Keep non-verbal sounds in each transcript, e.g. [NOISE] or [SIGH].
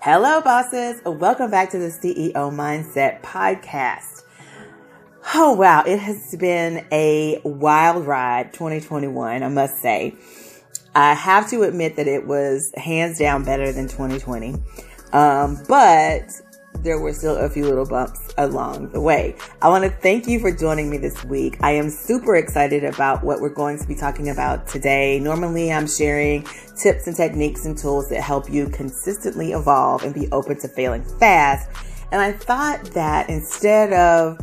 Hello, bosses. Welcome back to the CEO Mindset Podcast. Oh, wow. It has been a wild ride, 2021, I must say. I have to admit that it was hands down better than 2020. Um, but there were still a few little bumps along the way. I want to thank you for joining me this week. I am super excited about what we're going to be talking about today. Normally, I'm sharing tips and techniques and tools that help you consistently evolve and be open to failing fast. And I thought that instead of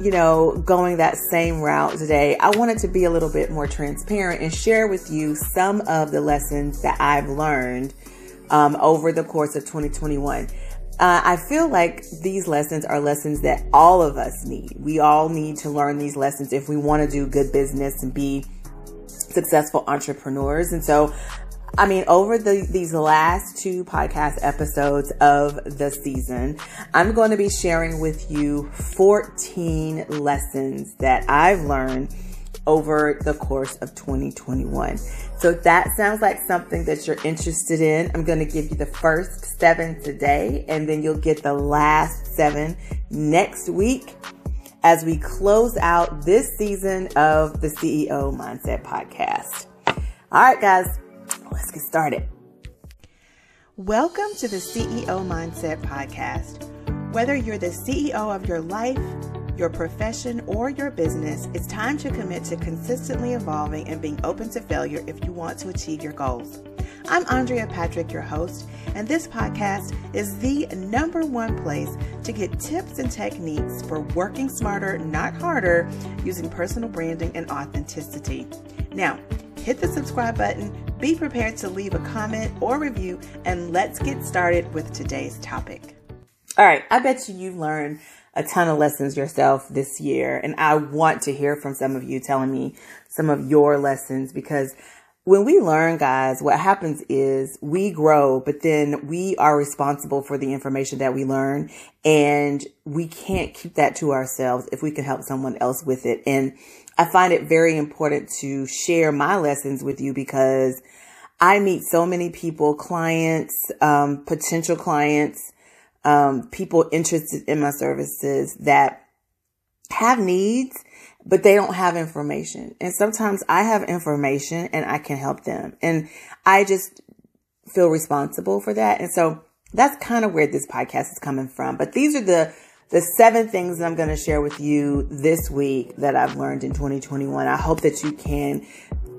you know, going that same route today, I wanted to be a little bit more transparent and share with you some of the lessons that I've learned um, over the course of 2021. Uh, I feel like these lessons are lessons that all of us need. We all need to learn these lessons if we want to do good business and be successful entrepreneurs. And so, I mean, over the, these last two podcast episodes of the season, I'm going to be sharing with you 14 lessons that I've learned over the course of 2021. So if that sounds like something that you're interested in, I'm going to give you the first seven today, and then you'll get the last seven next week as we close out this season of the CEO Mindset Podcast. All right, guys, let's get started. Welcome to the CEO Mindset Podcast. Whether you're the CEO of your life, your profession, or your business, it's time to commit to consistently evolving and being open to failure if you want to achieve your goals. I'm Andrea Patrick, your host, and this podcast is the number one place to get tips and techniques for working smarter, not harder, using personal branding and authenticity. Now, hit the subscribe button, be prepared to leave a comment or review, and let's get started with today's topic. All right, I bet you you've learned a ton of lessons yourself this year. And I want to hear from some of you telling me some of your lessons because when we learn, guys, what happens is we grow, but then we are responsible for the information that we learn and we can't keep that to ourselves if we can help someone else with it. And I find it very important to share my lessons with you because I meet so many people, clients, um, potential clients, um, people interested in my services that have needs, but they don't have information. And sometimes I have information and I can help them. And I just feel responsible for that. And so that's kind of where this podcast is coming from. But these are the the seven things that I'm going to share with you this week that I've learned in 2021. I hope that you can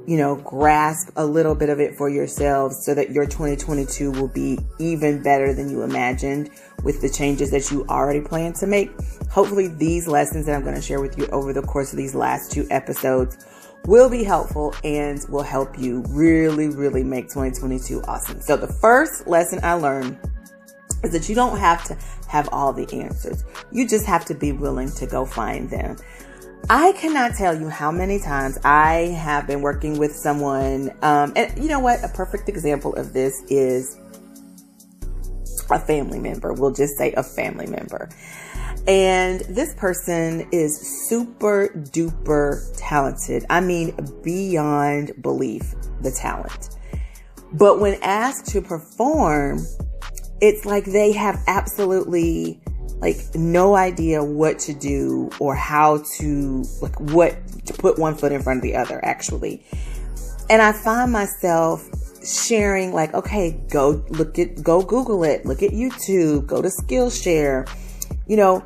you know, grasp a little bit of it for yourselves so that your 2022 will be even better than you imagined with the changes that you already plan to make. Hopefully, these lessons that I'm going to share with you over the course of these last two episodes will be helpful and will help you really, really make 2022 awesome. So, the first lesson I learned is that you don't have to have all the answers. You just have to be willing to go find them. I cannot tell you how many times I have been working with someone, um, and you know what? A perfect example of this is a family member. We'll just say a family member. And this person is super duper talented. I mean, beyond belief, the talent. But when asked to perform, it's like they have absolutely like no idea what to do or how to like what to put one foot in front of the other actually. And I find myself sharing like, okay, go look at, go Google it, look at YouTube, go to Skillshare. You know,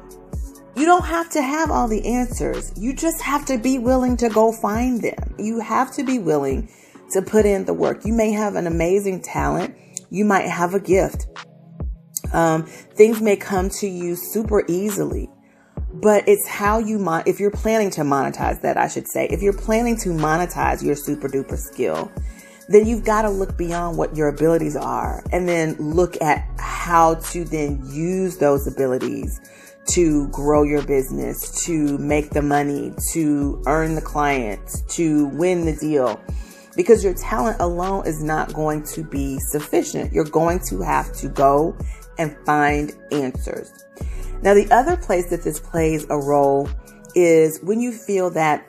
you don't have to have all the answers. You just have to be willing to go find them. You have to be willing to put in the work. You may have an amazing talent. You might have a gift. Um, things may come to you super easily, but it's how you mon- if you're planning to monetize that, I should say, if you're planning to monetize your super duper skill, then you've got to look beyond what your abilities are and then look at how to then use those abilities to grow your business, to make the money, to earn the clients, to win the deal. Because your talent alone is not going to be sufficient. You're going to have to go and find answers. Now, the other place that this plays a role is when you feel that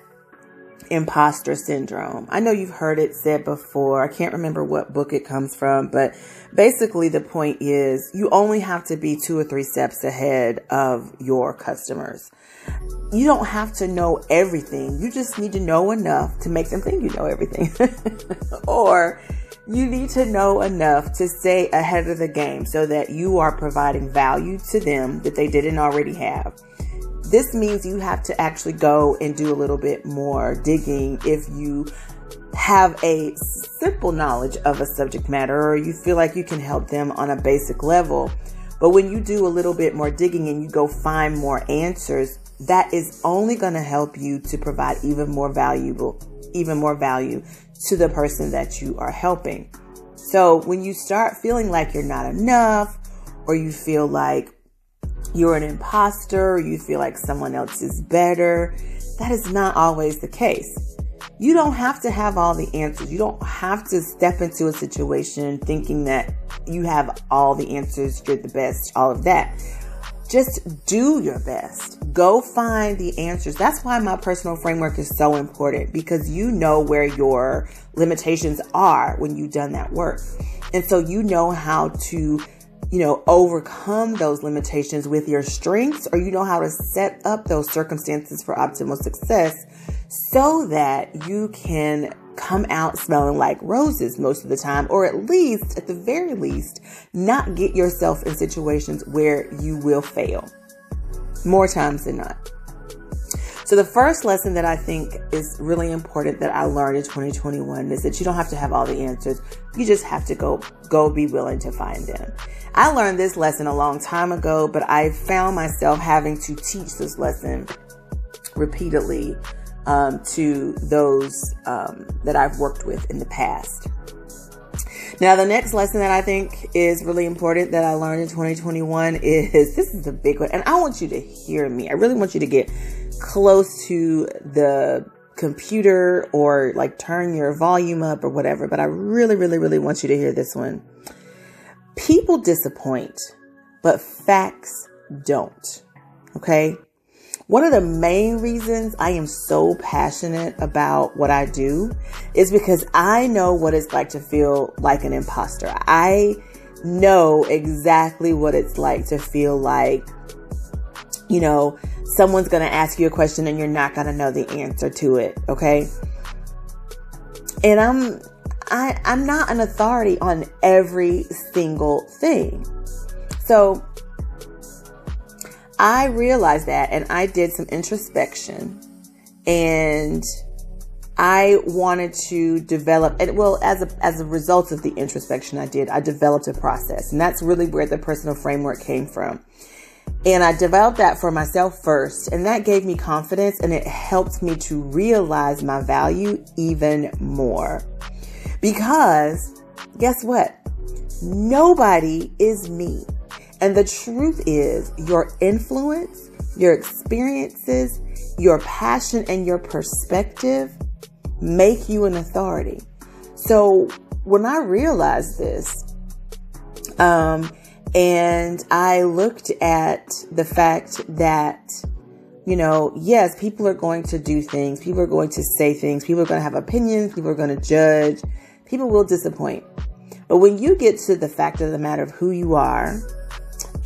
imposter syndrome. I know you've heard it said before. I can't remember what book it comes from, but basically the point is you only have to be two or three steps ahead of your customers. You don't have to know everything. You just need to know enough to make them think you know everything. [LAUGHS] or you need to know enough to stay ahead of the game so that you are providing value to them that they didn't already have this means you have to actually go and do a little bit more digging if you have a simple knowledge of a subject matter or you feel like you can help them on a basic level. But when you do a little bit more digging and you go find more answers, that is only going to help you to provide even more valuable, even more value to the person that you are helping. So when you start feeling like you're not enough or you feel like you're an imposter, you feel like someone else is better. That is not always the case. You don't have to have all the answers. You don't have to step into a situation thinking that you have all the answers, you're the best, all of that. Just do your best. Go find the answers. That's why my personal framework is so important because you know where your limitations are when you've done that work. And so you know how to you know, overcome those limitations with your strengths, or you know how to set up those circumstances for optimal success so that you can come out smelling like roses most of the time, or at least, at the very least, not get yourself in situations where you will fail more times than not. So the first lesson that I think is really important that I learned in 2021 is that you don't have to have all the answers. You just have to go, go be willing to find them. I learned this lesson a long time ago, but I found myself having to teach this lesson repeatedly um, to those um, that I've worked with in the past. Now, the next lesson that I think is really important that I learned in 2021 is [LAUGHS] this is a big one, and I want you to hear me. I really want you to get close to the computer or like turn your volume up or whatever, but I really, really, really want you to hear this one. People disappoint, but facts don't. Okay. One of the main reasons I am so passionate about what I do is because I know what it's like to feel like an imposter. I know exactly what it's like to feel like, you know, someone's going to ask you a question and you're not going to know the answer to it. Okay. And I'm, I, I'm not an authority on every single thing. So I realized that and I did some introspection and I wanted to develop and well as a as a result of the introspection I did, I developed a process. And that's really where the personal framework came from. And I developed that for myself first, and that gave me confidence and it helped me to realize my value even more. Because guess what? Nobody is me. And the truth is, your influence, your experiences, your passion, and your perspective make you an authority. So when I realized this, um, and I looked at the fact that, you know, yes, people are going to do things, people are going to say things, people are going to have opinions, people are going to judge, people will disappoint. But when you get to the fact of the matter of who you are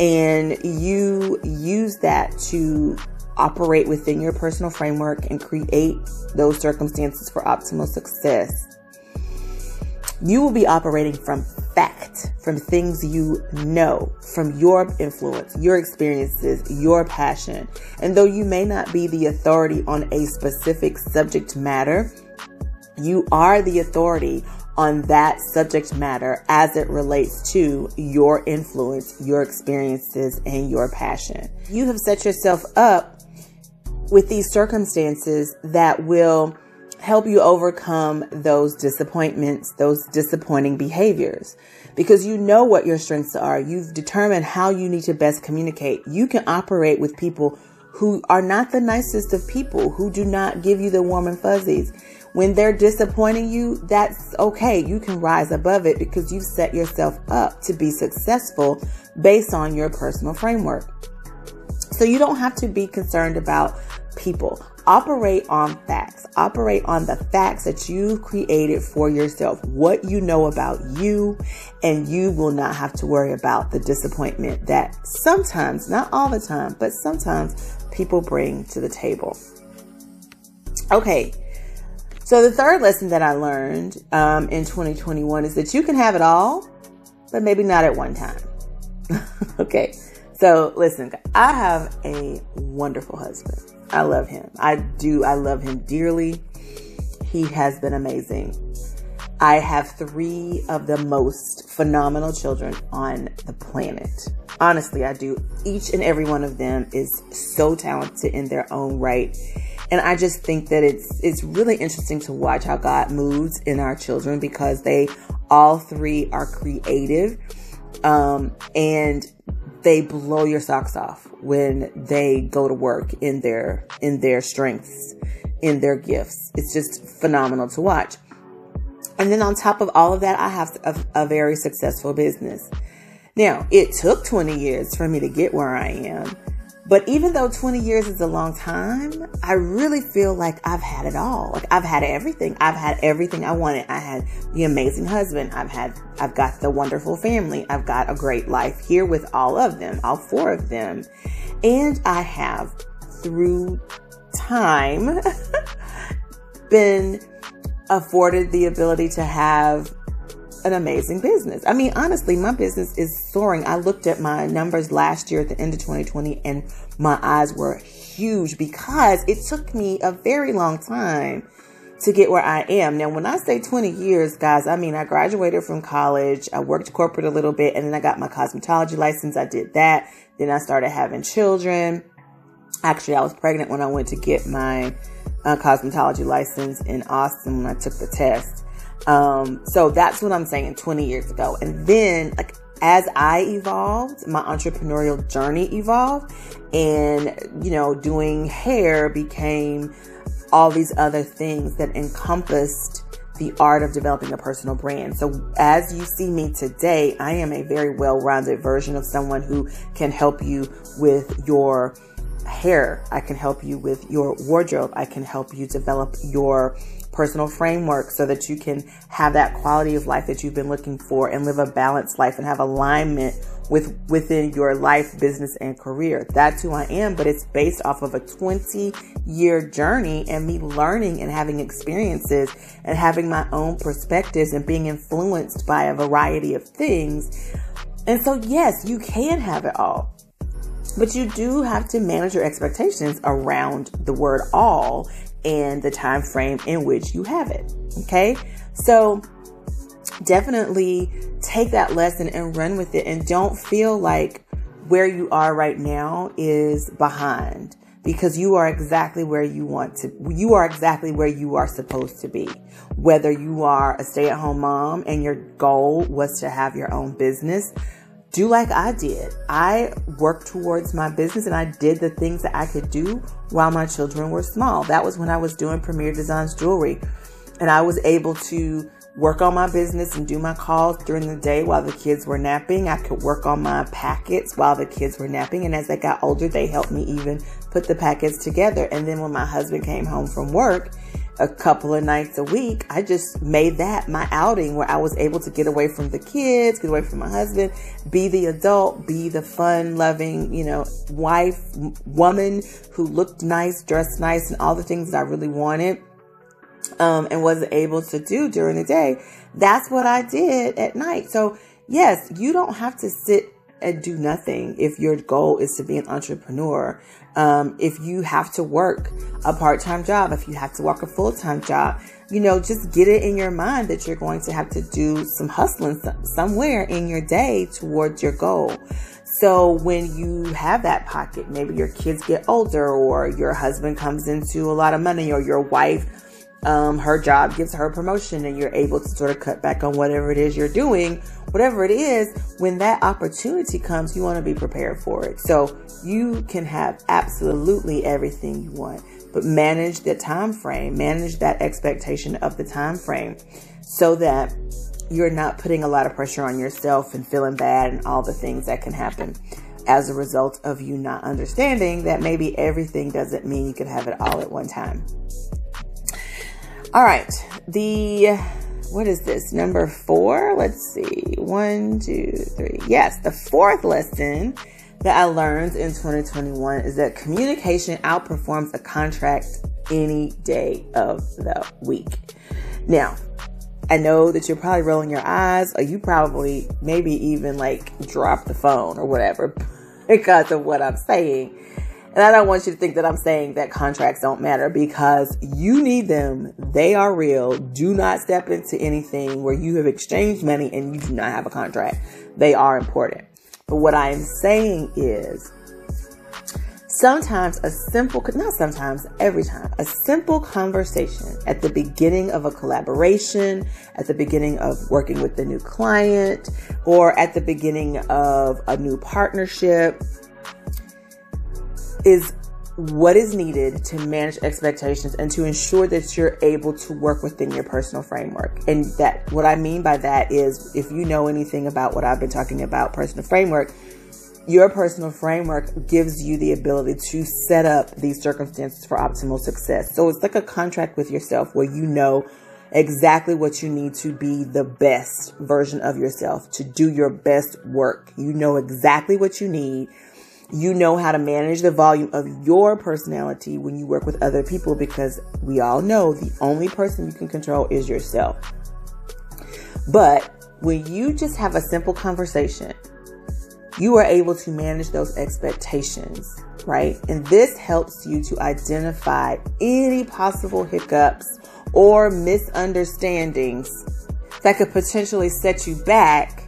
and you use that to operate within your personal framework and create those circumstances for optimal success, you will be operating from fact, from things you know, from your influence, your experiences, your passion. And though you may not be the authority on a specific subject matter, you are the authority on that subject matter as it relates to your influence, your experiences, and your passion. You have set yourself up with these circumstances that will help you overcome those disappointments, those disappointing behaviors. Because you know what your strengths are. You've determined how you need to best communicate. You can operate with people who are not the nicest of people, who do not give you the warm and fuzzies. When they're disappointing you, that's okay. You can rise above it because you've set yourself up to be successful based on your personal framework. So you don't have to be concerned about people operate on facts. Operate on the facts that you've created for yourself, what you know about you, and you will not have to worry about the disappointment that sometimes, not all the time, but sometimes people bring to the table. Okay. So the third lesson that I learned um, in 2021 is that you can have it all, but maybe not at one time. [LAUGHS] okay. So listen, I have a wonderful husband. I love him. I do. I love him dearly. He has been amazing. I have three of the most phenomenal children on the planet. Honestly, I do. Each and every one of them is so talented in their own right. And I just think that it's it's really interesting to watch how God moves in our children because they all three are creative. Um, and they blow your socks off when they go to work in their in their strengths, in their gifts. It's just phenomenal to watch. And then on top of all of that, I have a, a very successful business. Now, it took 20 years for me to get where I am. But even though 20 years is a long time, I really feel like I've had it all. Like I've had everything. I've had everything I wanted. I had the amazing husband. I've had, I've got the wonderful family. I've got a great life here with all of them, all four of them. And I have through time [LAUGHS] been afforded the ability to have an amazing business. I mean, honestly, my business is soaring. I looked at my numbers last year at the end of 2020 and my eyes were huge because it took me a very long time to get where I am. Now, when I say 20 years, guys, I mean, I graduated from college. I worked corporate a little bit and then I got my cosmetology license. I did that. Then I started having children. Actually, I was pregnant when I went to get my uh, cosmetology license in Austin when I took the test. Um, so that's what I'm saying 20 years ago. And then like as I evolved, my entrepreneurial journey evolved and, you know, doing hair became all these other things that encompassed the art of developing a personal brand. So as you see me today, I am a very well-rounded version of someone who can help you with your hair. I can help you with your wardrobe. I can help you develop your personal framework so that you can have that quality of life that you've been looking for and live a balanced life and have alignment with within your life, business, and career. That's who I am, but it's based off of a 20 year journey and me learning and having experiences and having my own perspectives and being influenced by a variety of things. And so, yes, you can have it all. But you do have to manage your expectations around the word all and the time frame in which you have it. Okay. So definitely take that lesson and run with it and don't feel like where you are right now is behind because you are exactly where you want to you are exactly where you are supposed to be whether you are a stay-at-home mom and your goal was to have your own business do like I did. I worked towards my business and I did the things that I could do while my children were small. That was when I was doing Premier Designs jewelry and I was able to work on my business and do my calls during the day while the kids were napping. I could work on my packets while the kids were napping. And as they got older, they helped me even put the packets together. And then when my husband came home from work, a couple of nights a week, I just made that my outing where I was able to get away from the kids, get away from my husband, be the adult, be the fun loving, you know, wife, woman who looked nice, dressed nice, and all the things that I really wanted. Um, and wasn't able to do during the day. That's what I did at night. So yes, you don't have to sit and do nothing if your goal is to be an entrepreneur. Um, if you have to work a part time job, if you have to work a full time job, you know, just get it in your mind that you're going to have to do some hustling somewhere in your day towards your goal. So when you have that pocket, maybe your kids get older or your husband comes into a lot of money or your wife um, her job gives her promotion and you're able to sort of cut back on whatever it is you're doing, whatever it is, when that opportunity comes, you want to be prepared for it. So you can have absolutely everything you want, but manage the time frame, manage that expectation of the time frame so that you're not putting a lot of pressure on yourself and feeling bad and all the things that can happen. as a result of you not understanding that maybe everything doesn't mean you can have it all at one time. All right. The, what is this? Number four? Let's see. One, two, three. Yes. The fourth lesson that I learned in 2021 is that communication outperforms a contract any day of the week. Now, I know that you're probably rolling your eyes, or you probably maybe even like drop the phone or whatever [LAUGHS] because of what I'm saying. And I don't want you to think that I'm saying that contracts don't matter because you need them. They are real. Do not step into anything where you have exchanged money and you do not have a contract. They are important. But what I am saying is Sometimes a simple, not sometimes, every time, a simple conversation at the beginning of a collaboration, at the beginning of working with the new client, or at the beginning of a new partnership is what is needed to manage expectations and to ensure that you're able to work within your personal framework. And that what I mean by that is if you know anything about what I've been talking about, personal framework, your personal framework gives you the ability to set up these circumstances for optimal success. So it's like a contract with yourself where you know exactly what you need to be the best version of yourself, to do your best work. You know exactly what you need. You know how to manage the volume of your personality when you work with other people because we all know the only person you can control is yourself. But when you just have a simple conversation you are able to manage those expectations, right? And this helps you to identify any possible hiccups or misunderstandings that could potentially set you back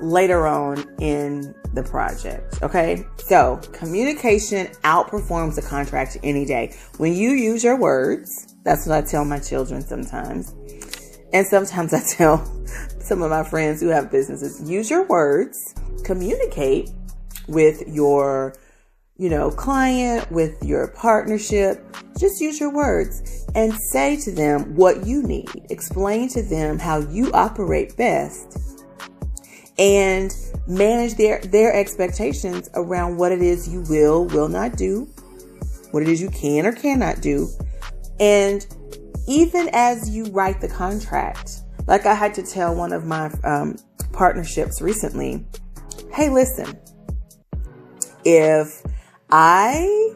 later on in the project. Okay. So communication outperforms a contract any day. When you use your words, that's what I tell my children sometimes. And sometimes [LAUGHS] I tell some of my friends who have businesses, use your words communicate with your you know, client, with your partnership, just use your words and say to them what you need. Explain to them how you operate best and manage their, their expectations around what it is you will, will not do, what it is you can or cannot do. And even as you write the contract, like I had to tell one of my um, partnerships recently, hey, listen, if I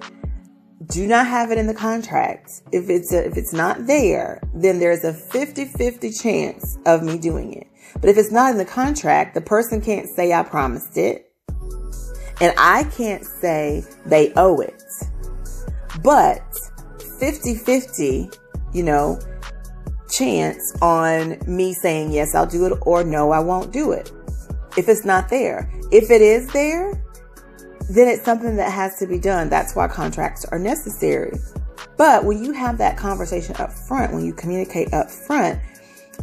do not have it in the contract, if it's a, if it's not there, then there's a 50-50 chance of me doing it. But if it's not in the contract, the person can't say I promised it. And I can't say they owe it. But 50-50, you know, chance on me saying yes, I'll do it or no, I won't do it if it's not there. If it is there, then it's something that has to be done. That's why contracts are necessary. But when you have that conversation up front, when you communicate up front,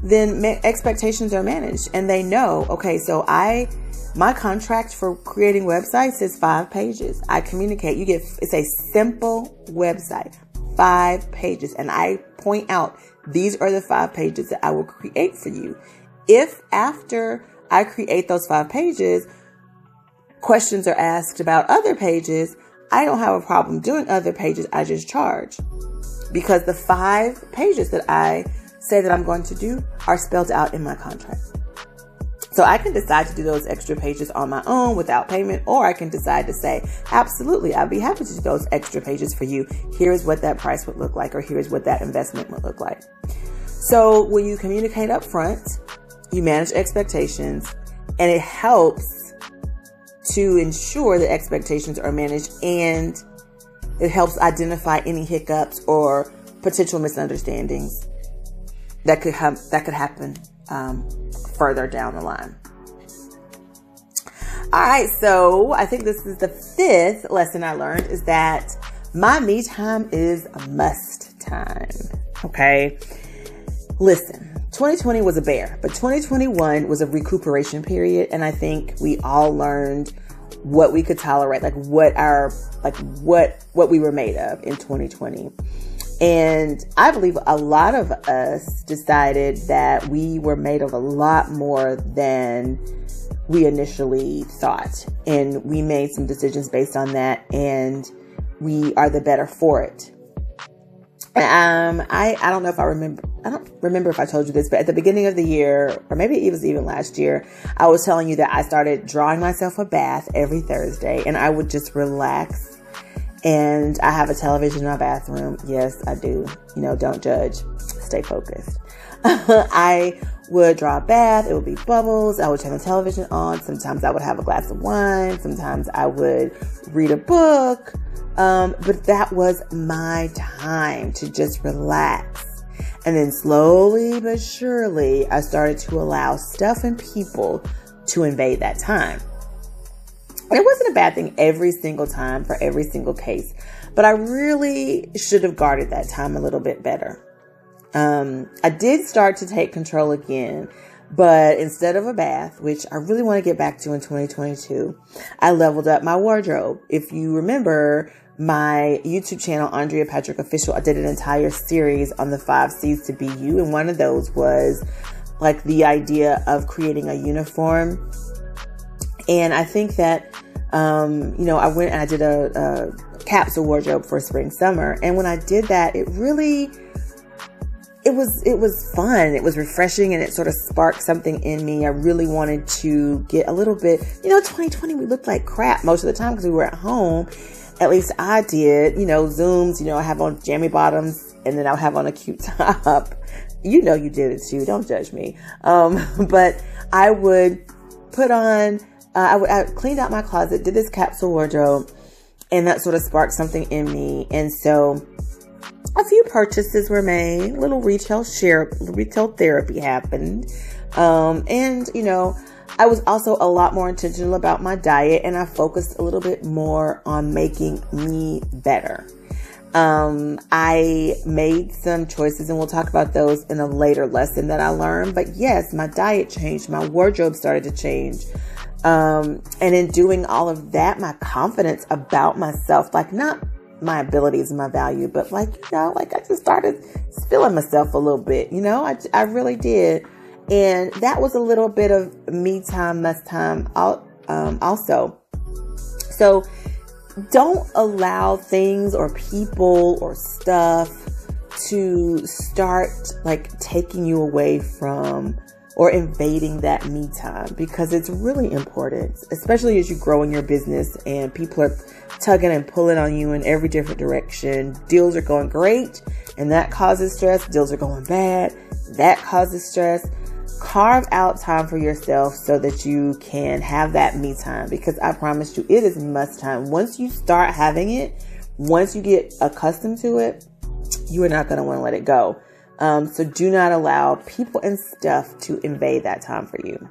then ma- expectations are managed and they know, okay, so I, my contract for creating websites is five pages. I communicate, you get, it's a simple website, five pages. And I point out, these are the five pages that I will create for you. If after I create those five pages, questions are asked about other pages. I don't have a problem doing other pages. I just charge because the five pages that I say that I'm going to do are spelled out in my contract. So I can decide to do those extra pages on my own without payment, or I can decide to say, absolutely, I'd be happy to do those extra pages for you. Here's what that price would look like, or here's what that investment would look like. So when you communicate up front, you manage expectations, and it helps to ensure that expectations are managed and it helps identify any hiccups or potential misunderstandings that could that could happen um, further down the line. All right, so I think this is the fifth lesson I learned is that my me time is a must time. Okay, listen. 2020 was a bear, but 2021 was a recuperation period. And I think we all learned what we could tolerate, like what our, like what, what we were made of in 2020. And I believe a lot of us decided that we were made of a lot more than we initially thought. And we made some decisions based on that, and we are the better for it. Um, I, I don't know if I remember, I don't remember if I told you this, but at the beginning of the year, or maybe it was even last year, I was telling you that I started drawing myself a bath every Thursday and I would just relax. And I have a television in my bathroom. Yes, I do. You know, don't judge. Stay focused. [LAUGHS] I would draw a bath. It would be bubbles. I would turn the television on. Sometimes I would have a glass of wine. Sometimes I would read a book. Um, but that was my time to just relax. And then slowly but surely, I started to allow stuff and people to invade that time. It wasn't a bad thing every single time for every single case, but I really should have guarded that time a little bit better. Um, I did start to take control again, but instead of a bath, which I really want to get back to in 2022, I leveled up my wardrobe. If you remember, my YouTube channel, Andrea Patrick Official, I did an entire series on the five C's to be you. And one of those was like the idea of creating a uniform. And I think that, um, you know, I went and I did a, a capsule wardrobe for spring summer. And when I did that, it really, it was it was fun. It was refreshing and it sort of sparked something in me. I really wanted to get a little bit, you know, 2020 we looked like crap most of the time because we were at home at least I did, you know, Zooms, you know, I have on jammy bottoms and then I'll have on a cute [LAUGHS] top. You know, you did it too. Don't judge me. Um, [LAUGHS] but I would put on, uh, I cleaned out my closet, did this capsule wardrobe and that sort of sparked something in me. And so a few purchases were made, little retail share, retail therapy happened. Um, and you know, I was also a lot more intentional about my diet and I focused a little bit more on making me better. Um, I made some choices and we'll talk about those in a later lesson that I learned. But yes, my diet changed. My wardrobe started to change. Um, and in doing all of that, my confidence about myself, like not my abilities and my value, but like, you know, like I just started feeling myself a little bit, you know, I, I really did. And that was a little bit of me time, must time um, also. So don't allow things or people or stuff to start like taking you away from or invading that me time because it's really important, especially as you grow in your business and people are tugging and pulling on you in every different direction. Deals are going great and that causes stress. Deals are going bad. That causes stress carve out time for yourself so that you can have that me time because I promise you it is must time. Once you start having it, once you get accustomed to it, you are not going to want to let it go. Um, so do not allow people and stuff to invade that time for you.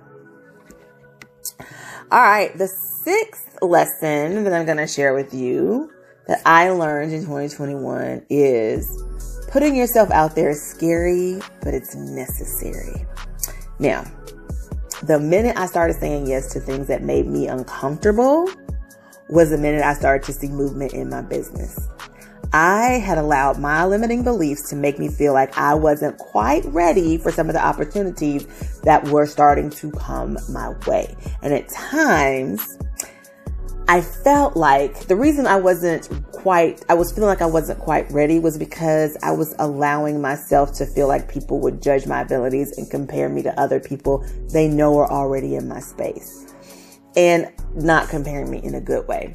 All right, the sixth lesson that I'm going to share with you that I learned in 2021 is putting yourself out there is scary, but it's necessary. Now, the minute I started saying yes to things that made me uncomfortable was the minute I started to see movement in my business. I had allowed my limiting beliefs to make me feel like I wasn't quite ready for some of the opportunities that were starting to come my way. And at times, I felt like the reason I wasn't quite, I was feeling like I wasn't quite ready was because I was allowing myself to feel like people would judge my abilities and compare me to other people they know are already in my space and not comparing me in a good way.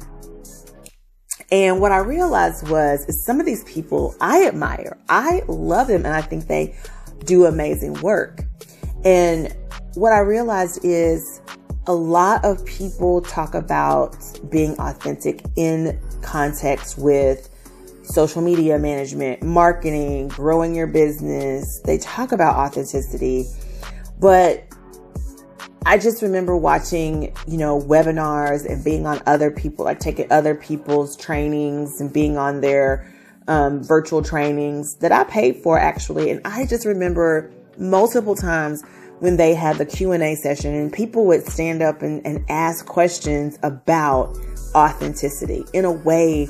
And what I realized was some of these people I admire, I love them, and I think they do amazing work. And what I realized is a lot of people talk about being authentic in context with social media management, marketing, growing your business. They talk about authenticity, but I just remember watching, you know, webinars and being on other people, like taking other people's trainings and being on their um, virtual trainings that I paid for actually. And I just remember multiple times when they had the Q&A session and people would stand up and, and ask questions about authenticity in a way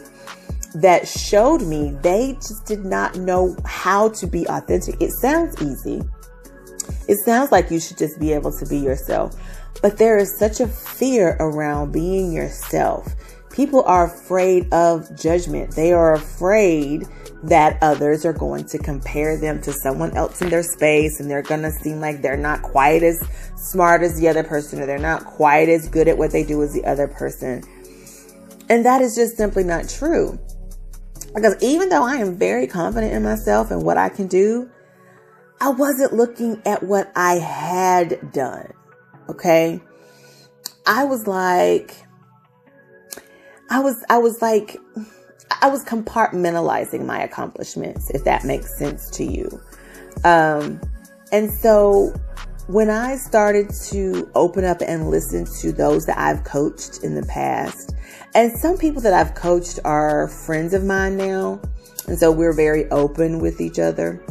that showed me they just did not know how to be authentic. It sounds easy. It sounds like you should just be able to be yourself. But there is such a fear around being yourself. People are afraid of judgment. They are afraid that others are going to compare them to someone else in their space and they're going to seem like they're not quite as smart as the other person or they're not quite as good at what they do as the other person. And that is just simply not true. Because even though I am very confident in myself and what I can do, I wasn't looking at what I had done. Okay. I was like, I was, I was like, I was compartmentalizing my accomplishments, if that makes sense to you. Um, and so when I started to open up and listen to those that I've coached in the past, and some people that I've coached are friends of mine now, and so we're very open with each other.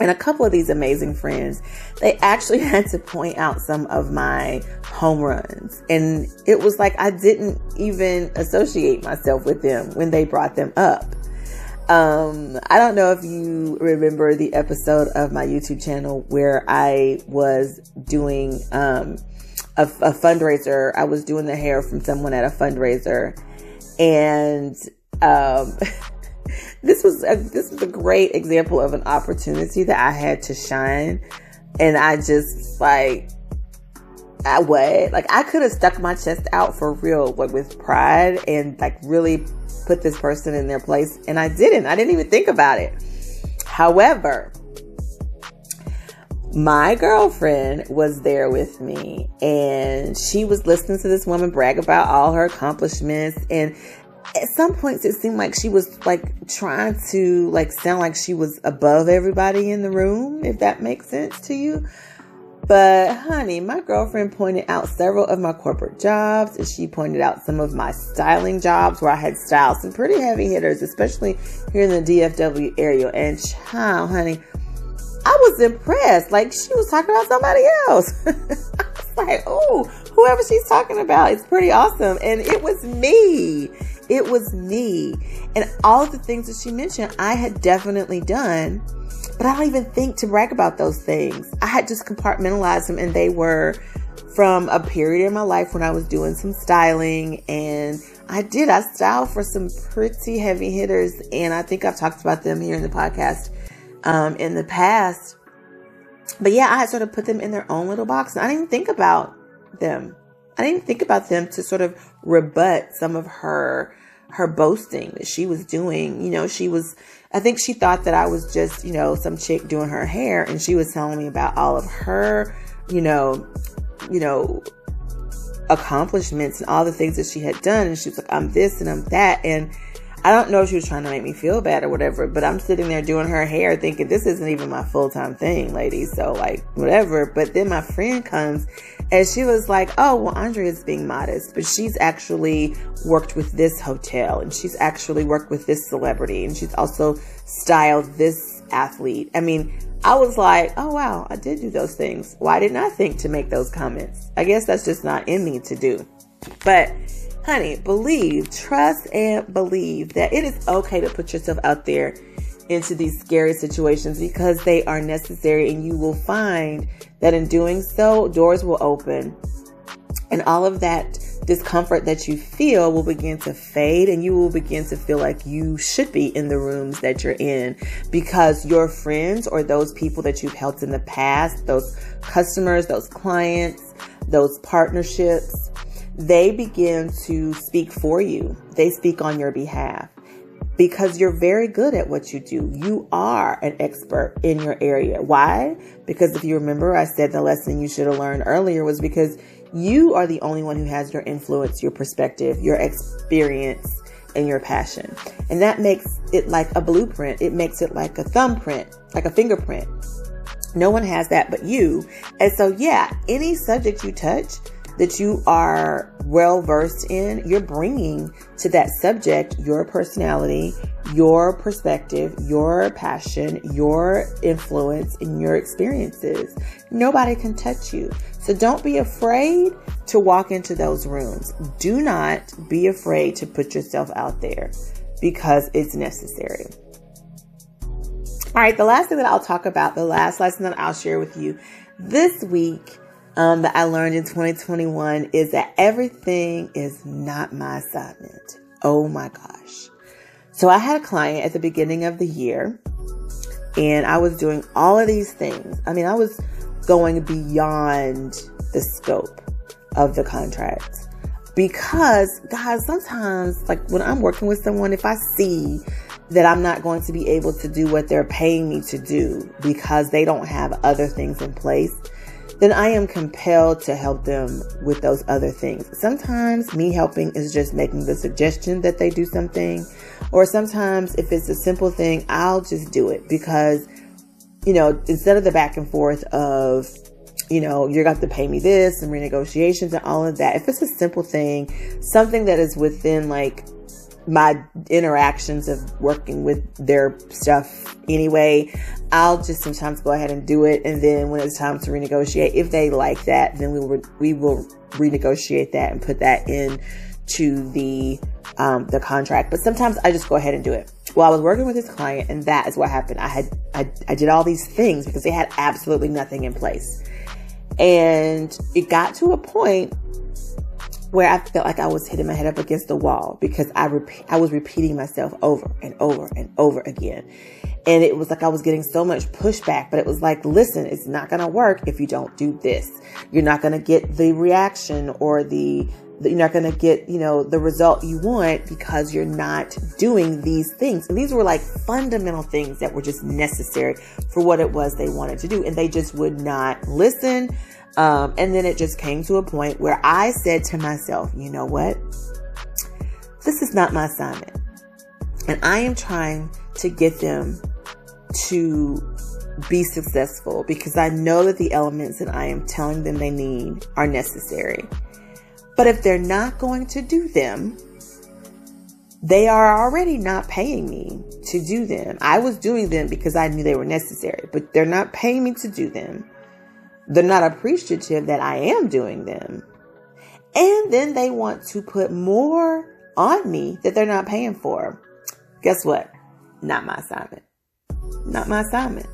And a couple of these amazing friends, they actually [LAUGHS] had to point out some of my home runs. And it was like I didn't even associate myself with them when they brought them up. Um, I don't know if you remember the episode of my YouTube channel where I was doing um, a, a fundraiser. I was doing the hair from someone at a fundraiser, and um, [LAUGHS] this was a, this was a great example of an opportunity that I had to shine, and I just like I what like I could have stuck my chest out for real, like with pride and like really put this person in their place, and I didn't. I didn't even think about it. However, my girlfriend was there with me and she was listening to this woman brag about all her accomplishments and at some points it seemed like she was like trying to like sound like she was above everybody in the room, if that makes sense to you. But honey, my girlfriend pointed out several of my corporate jobs and she pointed out some of my styling jobs where I had styled some pretty heavy hitters, especially here in the DFW area. And child, honey, I was impressed. Like she was talking about somebody else. [LAUGHS] I was like, oh, whoever she's talking about, it's pretty awesome. And it was me. It was me. And all of the things that she mentioned, I had definitely done, but I don't even think to brag about those things. I had just compartmentalized them and they were from a period in my life when I was doing some styling and I did. I styled for some pretty heavy hitters and I think I've talked about them here in the podcast um, in the past. But yeah, I had sort of put them in their own little box and I didn't think about them. I didn't think about them to sort of rebut some of her her boasting that she was doing. You know, she was I think she thought that I was just, you know, some chick doing her hair and she was telling me about all of her, you know, you know, accomplishments and all the things that she had done and she was like, I'm this and I'm that and I don't know if she was trying to make me feel bad or whatever, but I'm sitting there doing her hair thinking this isn't even my full time thing, ladies. So like whatever. But then my friend comes and she was like, Oh, well, Andrea's being modest, but she's actually worked with this hotel and she's actually worked with this celebrity and she's also styled this athlete. I mean, I was like, oh wow, I did do those things. Why didn't I think to make those comments? I guess that's just not in me to do. But honey, believe, trust, and believe that it is okay to put yourself out there into these scary situations because they are necessary, and you will find that in doing so, doors will open, and all of that discomfort that you feel will begin to fade, and you will begin to feel like you should be in the rooms that you're in because your friends or those people that you've helped in the past, those customers, those clients, those partnerships, they begin to speak for you. They speak on your behalf because you're very good at what you do. You are an expert in your area. Why? Because if you remember, I said the lesson you should have learned earlier was because you are the only one who has your influence, your perspective, your experience, and your passion. And that makes it like a blueprint. It makes it like a thumbprint, like a fingerprint. No one has that but you. And so, yeah, any subject you touch, that you are well versed in, you're bringing to that subject your personality, your perspective, your passion, your influence, and your experiences. Nobody can touch you. So don't be afraid to walk into those rooms. Do not be afraid to put yourself out there because it's necessary. All right, the last thing that I'll talk about, the last lesson that I'll share with you this week um, that I learned in 2021 is that everything is not my assignment. Oh my gosh. So I had a client at the beginning of the year and I was doing all of these things. I mean, I was going beyond the scope of the contract because guys, sometimes like when I'm working with someone, if I see that I'm not going to be able to do what they're paying me to do because they don't have other things in place, then I am compelled to help them with those other things. Sometimes me helping is just making the suggestion that they do something, or sometimes if it's a simple thing, I'll just do it because, you know, instead of the back and forth of, you know, you're going to pay me this and renegotiations and all of that. If it's a simple thing, something that is within like my interactions of working with their stuff anyway, I'll just sometimes go ahead and do it. And then when it's time to renegotiate, if they like that, then we will, we will renegotiate that and put that in to the, um, the contract. But sometimes I just go ahead and do it. Well, I was working with this client and that is what happened. I had, I, I did all these things because they had absolutely nothing in place. And it got to a point where I felt like I was hitting my head up against the wall because I I was repeating myself over and over and over again. And it was like I was getting so much pushback, but it was like, listen, it's not going to work if you don't do this. You're not going to get the reaction or the, you're not going to get, you know, the result you want because you're not doing these things. And these were like fundamental things that were just necessary for what it was they wanted to do. And they just would not listen. Um, and then it just came to a point where I said to myself, you know what? This is not my assignment. And I am trying to get them to be successful because I know that the elements that I am telling them they need are necessary. But if they're not going to do them, they are already not paying me to do them. I was doing them because I knew they were necessary, but they're not paying me to do them. They're not appreciative that I am doing them. And then they want to put more on me that they're not paying for. Guess what? Not my assignment. Not my assignment.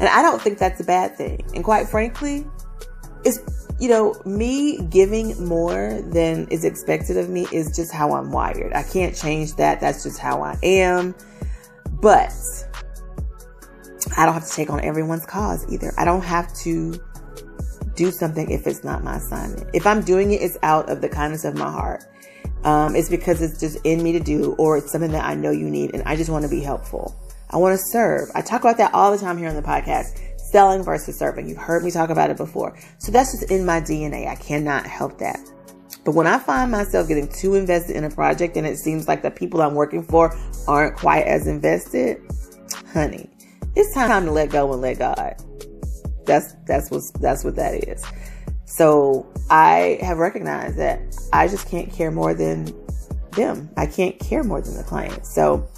And I don't think that's a bad thing. And quite frankly, it's, you know, me giving more than is expected of me is just how I'm wired. I can't change that. That's just how I am. But I don't have to take on everyone's cause either. I don't have to do something if it's not my assignment. If I'm doing it, it's out of the kindness of my heart. Um, it's because it's just in me to do, or it's something that I know you need, and I just want to be helpful. I want to serve. I talk about that all the time here on the podcast selling versus serving. You've heard me talk about it before. So that's just in my DNA. I cannot help that. But when I find myself getting too invested in a project and it seems like the people I'm working for aren't quite as invested, honey, it's time to let go and let God. That's that's what that's what that is. So I have recognized that I just can't care more than them. I can't care more than the client. So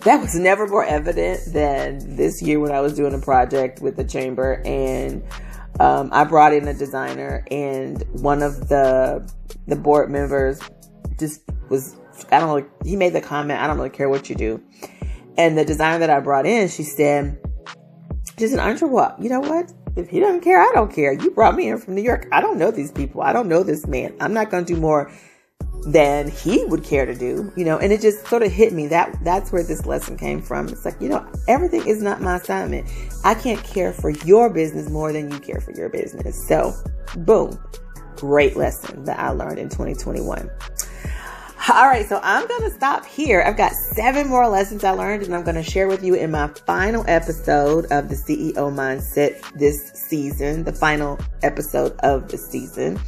that was never more evident than this year when I was doing a project with the chamber and um, I brought in a designer and one of the the board members just was I don't know he made the comment I don't really care what you do and the designer that I brought in, she said, she said, you what? You know what? If he doesn't care, I don't care. You brought me in from New York. I don't know these people. I don't know this man. I'm not going to do more than he would care to do, you know, and it just sort of hit me that that's where this lesson came from. It's like, you know, everything is not my assignment. I can't care for your business more than you care for your business. So, boom, great lesson that I learned in 2021. All right, so I'm going to stop here. I've got seven more lessons I learned, and I'm going to share with you in my final episode of the CEO Mindset this season, the final episode of the season.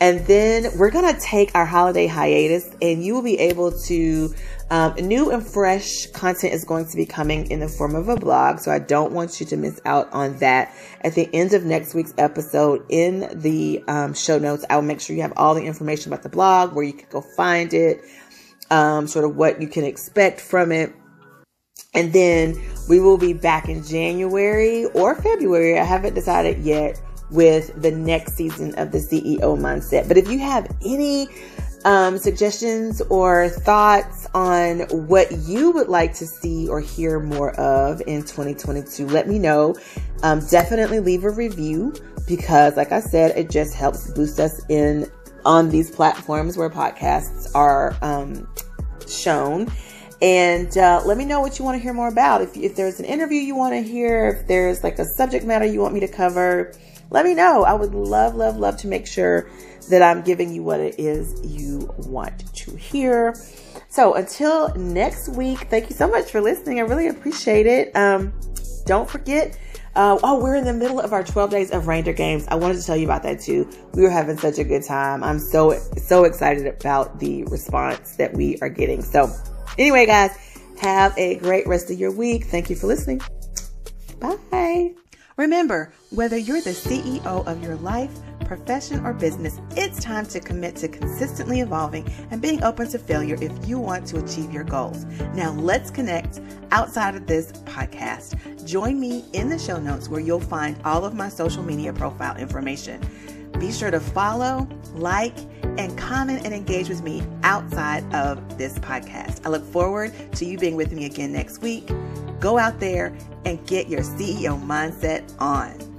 And then we're going to take our holiday hiatus, and you will be able to um, new and fresh content is going to be coming in the form of a blog, so I don't want you to miss out on that. At the end of next week's episode, in the um, show notes, I will make sure you have all the information about the blog, where you can go find it, um, sort of what you can expect from it. And then we will be back in January or February. I haven't decided yet with the next season of the CEO mindset. But if you have any um, suggestions or thoughts on what you would like to see or hear more of in 2022, let me know. Um, definitely leave a review because, like I said, it just helps boost us in on these platforms where podcasts are um, shown. And uh, let me know what you want to hear more about. If, if there's an interview you want to hear, if there's like a subject matter you want me to cover, let me know. I would love, love, love to make sure that I'm giving you what it is you want to hear. So until next week, thank you so much for listening. I really appreciate it. Um, don't forget uh, oh, we're in the middle of our 12 days of Ranger games. I wanted to tell you about that too. We were having such a good time. I'm so, so excited about the response that we are getting. So, anyway, guys, have a great rest of your week. Thank you for listening. Bye. Remember, whether you're the CEO of your life, profession, or business, it's time to commit to consistently evolving and being open to failure if you want to achieve your goals. Now, let's connect outside of this podcast. Join me in the show notes where you'll find all of my social media profile information. Be sure to follow, like, and comment and engage with me outside of this podcast. I look forward to you being with me again next week. Go out there and get your CEO mindset on.